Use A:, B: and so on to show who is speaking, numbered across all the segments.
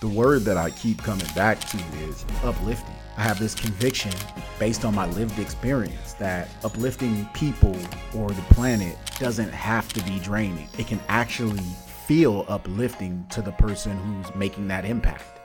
A: the word that I keep coming back to is uplifting. I have this conviction based on my lived experience that uplifting people or the planet doesn't have to be draining. It can actually feel uplifting to the person who's making that impact.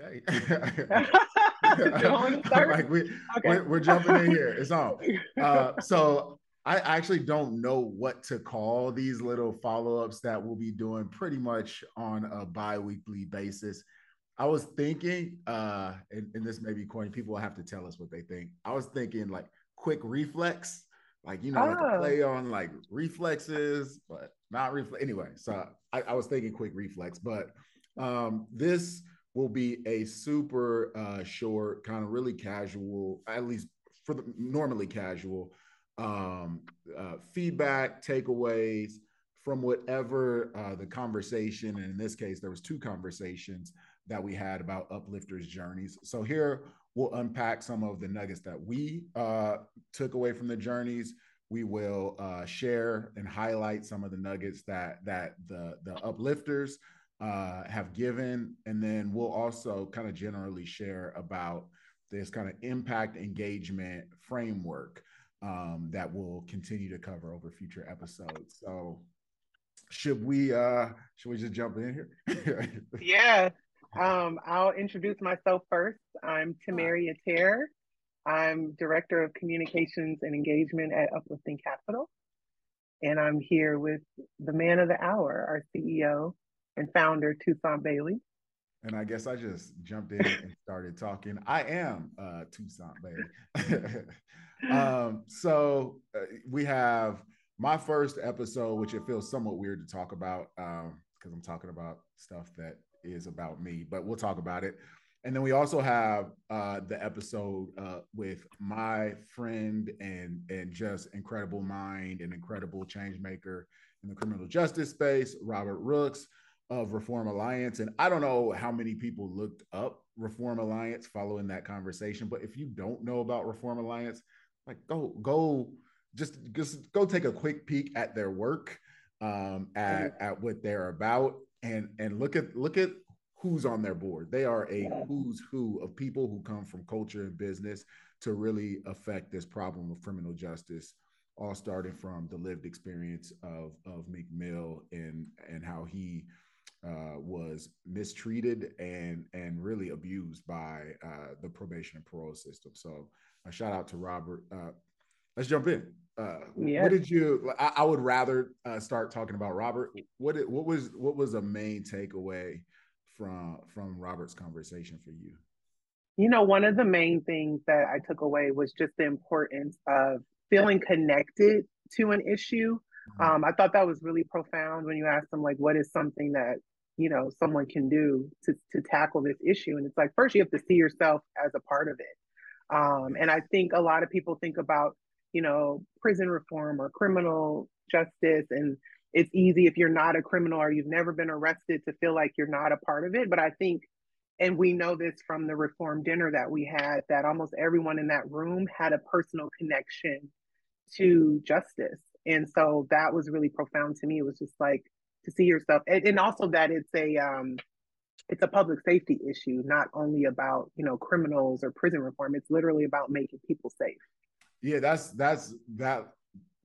B: Okay. like we, okay. we're, we're, jumping in here. It's on. Uh, so I actually don't know what to call these little follow-ups that we'll be doing pretty much on a bi-weekly basis. I was thinking, uh, and, and this may be corny, people will have to tell us what they think. I was thinking like quick reflects, like you know, oh. like play on like reflexes, but not reflex. Anyway, so I, I was thinking quick reflects, but um, this will be a super uh, short, kind of really casual, at least for the normally casual um, uh, feedback, takeaways from whatever uh, the conversation, and in this case, there was two conversations that we had about uplifters' journeys. So here we'll unpack some of the nuggets that we uh, took away from the journeys. We will uh, share and highlight some of the nuggets that that the the uplifters uh, have given, and then we'll also kind of generally share about this kind of impact engagement framework um, that we'll continue to cover over future episodes. So should we uh should we just jump in
C: here? yeah. Um, I'll introduce myself first. I'm Tamerri Ater. I'm Director of Communications and Engagement at Uplifting Capital. And I'm here with the man of the hour, our CEO and founder, Toussaint Bailey.
B: And I guess I just jumped in and started talking. I am uh, Toussaint Bailey. um, so uh, we have my first episode, which it feels somewhat weird to talk about because um, I'm talking about stuff that is about me, but we'll talk about it. And then we also have uh, the episode uh, with my friend and and just incredible mind and incredible change maker in the criminal justice space, Robert Rooks of Reform Alliance. And I don't know how many people looked up Reform Alliance following that conversation, but if you don't know about Reform Alliance, like go go just just go take a quick peek at their work um, at, at what they're about and and look at look at who's on their board. They are a who's who of people who come from culture and business to really affect this problem of criminal justice all starting from the lived experience of of meek mill and and how he uh, was mistreated and and really abused by uh, the probation and parole system. So a shout out to Robert. Uh, let's jump in. Uh, yeah. What did you? I, I would rather uh, start talking about Robert. What did, what was what was a main takeaway from from Robert's conversation for you?
C: You know, one of the main things that I took away was just the importance of feeling connected to an issue. Mm-hmm. Um, I thought that was really profound when you asked them, like, what is something that you know someone can do to to tackle this issue? And it's like first you have to see yourself as a part of it. Um, and I think a lot of people think about, you know, prison reform or criminal justice. And it's easy if you're not a criminal or you've never been arrested to feel like you're not a part of it. But I think, and we know this from the reform dinner that we had, that almost everyone in that room had a personal connection to justice. And so that was really profound to me. It was just like to see yourself, and, and also that it's a, um, it's a public safety issue, not only about you know criminals or prison reform. It's literally about making people safe.
B: Yeah, that's that's that.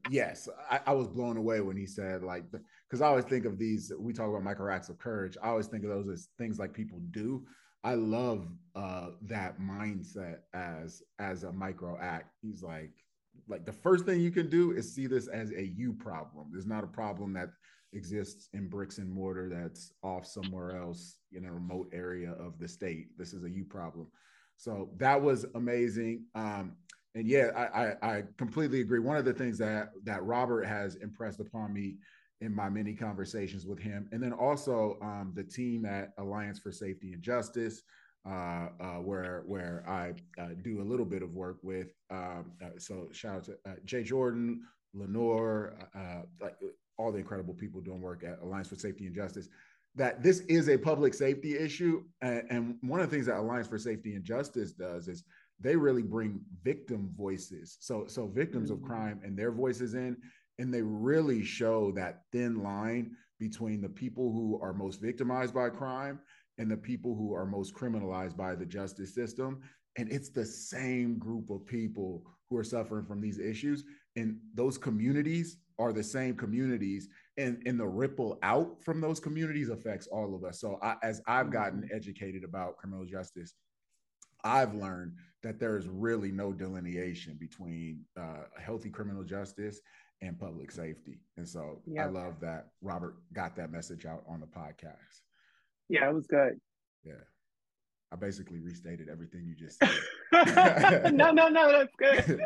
B: Yes, I, I was blown away when he said like because I always think of these. We talk about micro acts of courage. I always think of those as things like people do. I love uh, that mindset as as a micro act. He's like like the first thing you can do is see this as a you problem. There's not a problem that exists in bricks and mortar that's off somewhere else in a remote area of the state. This is a you problem. So that was amazing. Um, and yeah, I, I, I completely agree. One of the things that that Robert has impressed upon me in my many conversations with him, and then also um, the team at Alliance for Safety and Justice, uh, uh, where where I uh, do a little bit of work with. Um, uh, so shout out to uh, Jay Jordan, Lenore, uh, like all the incredible people doing work at Alliance for Safety and Justice, that this is a public safety issue. And, and one of the things that Alliance for Safety and Justice does is they really bring victim voices. So, so victims mm-hmm. of crime and their voices in, and they really show that thin line between the people who are most victimized by crime and the people who are most criminalized by the justice system. And it's the same group of people who are suffering from these issues. And those communities are the same communities. And, and the ripple out from those communities affects all of us. So I, as I've gotten mm-hmm. educated about criminal justice, I've learned that there is really no delineation between uh, healthy criminal justice and public safety. And so I love that Robert got that message out on the podcast.
C: Yeah, it was good.
B: Yeah. I basically restated everything you just said.
C: no, no, no, that's good.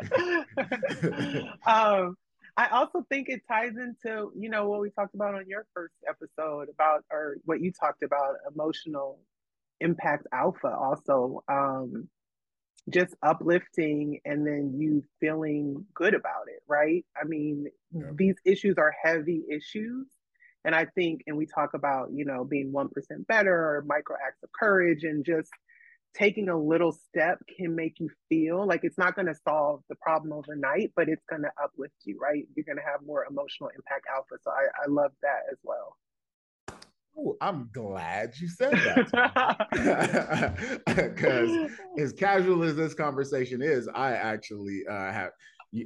C: um, I also think it ties into, you know, what we talked about on your first episode about, or what you talked about, emotional impact alpha also. Um, just uplifting and then you feeling good about it, right? I mean, yeah. these issues are heavy issues. And I think, and we talk about, you know, being 1% better or micro acts of courage and just taking a little step can make you feel like it's not going to solve the problem overnight, but it's going to uplift you, right? You're going to have more emotional impact alpha. So I, I love that as well.
B: Oh, I'm glad you said that. Because as casual as this conversation is, I actually uh, have,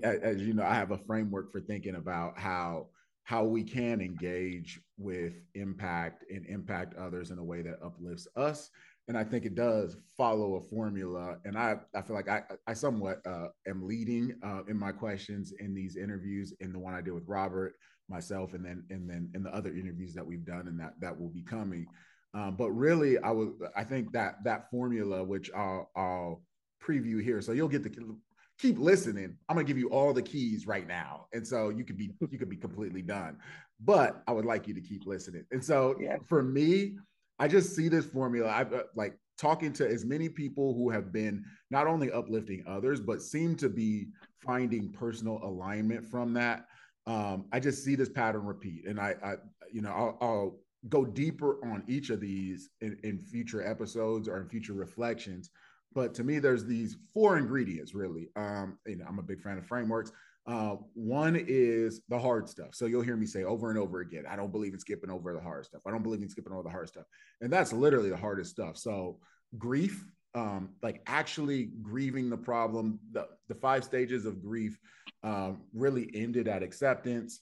B: as you know, I have a framework for thinking about how how we can engage with impact and impact others in a way that uplifts us. And I think it does follow a formula. And I, I feel like I, I somewhat uh, am leading uh, in my questions in these interviews, in the one I did with Robert, myself and then and then in the other interviews that we've done and that that will be coming um, but really i would i think that that formula which i'll i'll preview here so you'll get to keep listening. I'm going to give you all the keys right now. And so you could be you could be completely done but i would like you to keep listening. And so yeah. for me i just see this formula. I uh, like talking to as many people who have been not only uplifting others but seem to be finding personal alignment from that. Um, I just see this pattern repeat, and I, I you know, I'll, I'll, go deeper on each of these in, in future episodes or in future reflections. But to me, there's these four ingredients really. Um, you know, I'm a big fan of frameworks. Uh, one is the hard stuff. So you'll hear me say over and over again, I don't believe in skipping over the hard stuff. I don't believe in skipping over the hard stuff. And that's literally the hardest stuff. So grief, um, like actually grieving the problem, the, the five stages of grief um, really ended at acceptance.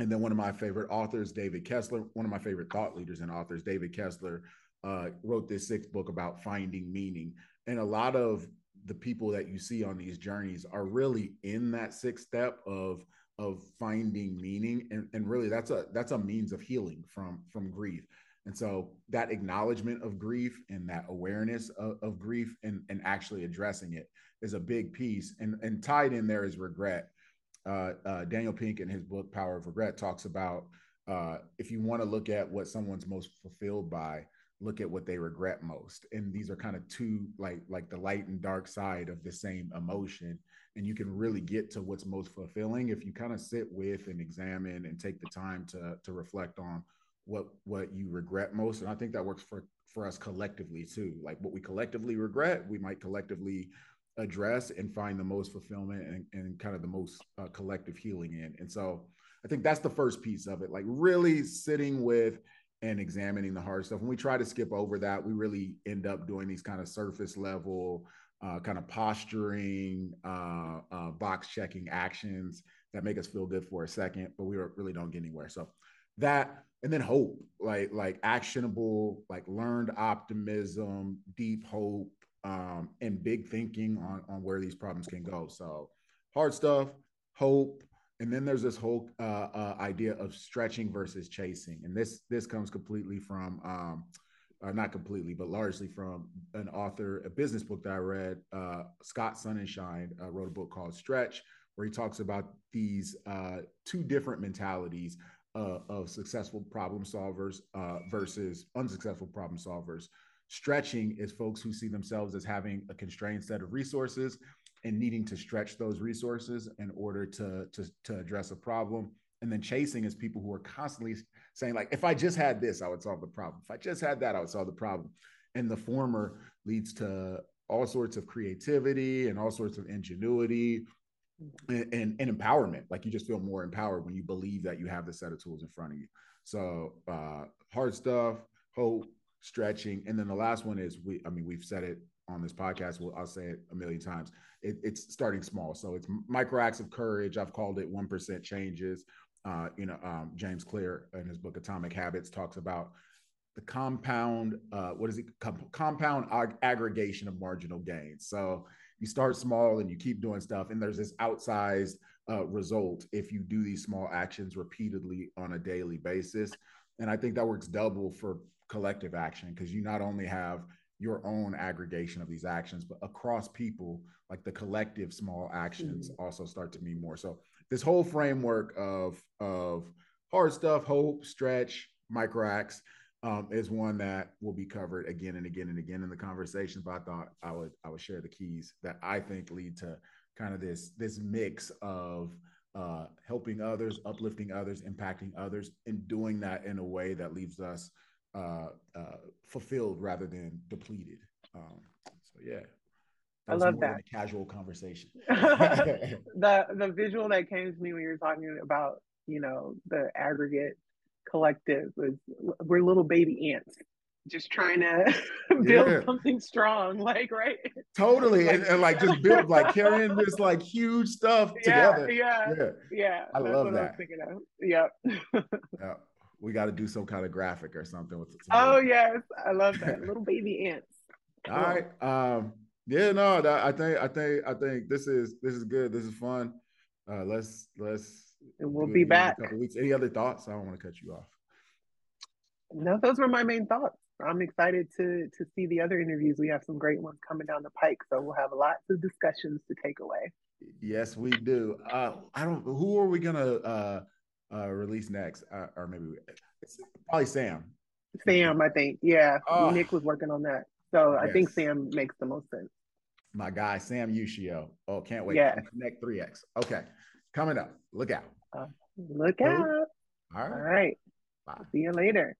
B: And then one of my favorite authors, David Kessler, one of my favorite thought leaders and authors, David Kessler, uh, wrote this sixth book about finding meaning. And a lot of the people that you see on these journeys are really in that sixth step of of finding meaning and, and really that's a that's a means of healing from from grief and so that acknowledgement of grief and that awareness of, of, grief and, and actually addressing it is a big piece. And, and tied in there is regret. Uh, uh, Daniel Pink in his book, Power of Regret, talks about uh, if you want to look at what someone's most fulfilled by, look at what they regret most. And these are kind of two like like the light and dark side of the same emotion. And you can really get to what's most fulfilling if you kind of sit with and examine and take the time to to reflect on what what you regret most and i think that works for for us collectively too like what we collectively regret we might collectively address and find the most fulfillment and, and kind of the most uh, collective healing in and so i think that's the first piece of it like really sitting with and examining the hard stuff. When we try to skip over that we really end up doing these kind of surface level uh, kind of posturing uh, uh box checking actions that make us feel good for a second but we really don't get anywhere. So that and then hope like like actionable like learned optimism deep hope um, and big thinking on on where these problems can go. So hard stuff hope and then there's this whole uh, uh, idea of stretching versus chasing and this this comes completely from um, uh, not completely but largely from an author a business book that i read uh, scott sonenshein uh, wrote a book called stretch where he talks about these uh, two different mentalities of successful problem solvers versus unsuccessful problem solvers. Stretching is folks who see themselves as having a constrained set of resources and needing to stretch those resources in order to, to, to address a problem. And then chasing is people who are constantly saying, like, if I just had this, I would solve the problem. If I just had that, I would solve the problem. And the former leads to all sorts of creativity and all sorts of ingenuity, and, and, and, empowerment. Like you just feel more empowered when you believe that you have the set of tools in front of you. So uh, hard stuff, hope, stretching, and then the last one is we. I mean, we've said it on this podcast. Well, I'll say it a million times. It, it's starting small, so it's micro acts of courage. I've called it one percent changes. Uh, you know, um, James Clear in his book Atomic Habits talks about the compound. Uh, what is it? Com- compound ag- aggregation of marginal gains. So you start small and you keep doing stuff, and there's this outsized uh, result if you do these small actions repeatedly on a daily basis. And I think that works double for collective action because you not only have your own aggregation of these actions, but across people, like the collective small actions mm-hmm. also start to mean more. So this whole framework of of hard stuff, hope, stretch, micro acts um, is one that will be covered again and again and again in the conversation. But I thought I would I would share the keys that I think lead to kind of this this mix of uh, helping others, uplifting others, impacting others, and doing that in a way that leaves us uh, uh, fulfilled rather than depleted. Um, so yeah,
C: I love that
B: casual conversation.
C: the the visual that came to me when you were talking about you know the aggregate collective was we're little baby ants just trying to build yeah. something strong, like right.
B: Totally, like, and, and, like just build like carrying this like huge stuff
C: yeah,
B: together.
C: Yeah, yeah, yeah.
B: I love that.
C: I yep.
B: yeah, we got to do some kind of graphic or something with.
C: The Oh yes, I love that little baby ants.
B: All right. Um. Yeah. No. That, I think. I think. I think this is this is good. This is fun. Uh. Let's let's.
C: And we'll be back.
B: a couple weeks. Any other thoughts? I don't want to cut you off.
C: No, those were my main thoughts. I'm excited to to see the other interviews. We have some great ones coming down the pike, so we'll have lots of discussions to take away.
B: Yes, we do. Uh, I don't. Who are we gonna uh, uh, release next? Uh, or maybe probably Sam.
C: Sam, I think. Yeah, oh. Nick was working on that, so yes. I think Sam makes the most sense.
B: My guy, Sam Ushio. Oh, can't wait.
C: Yeah.
B: Connect 3X. Okay, coming up. Look out.
C: Uh, look out. All
B: right. All
C: right. Bye. See you later.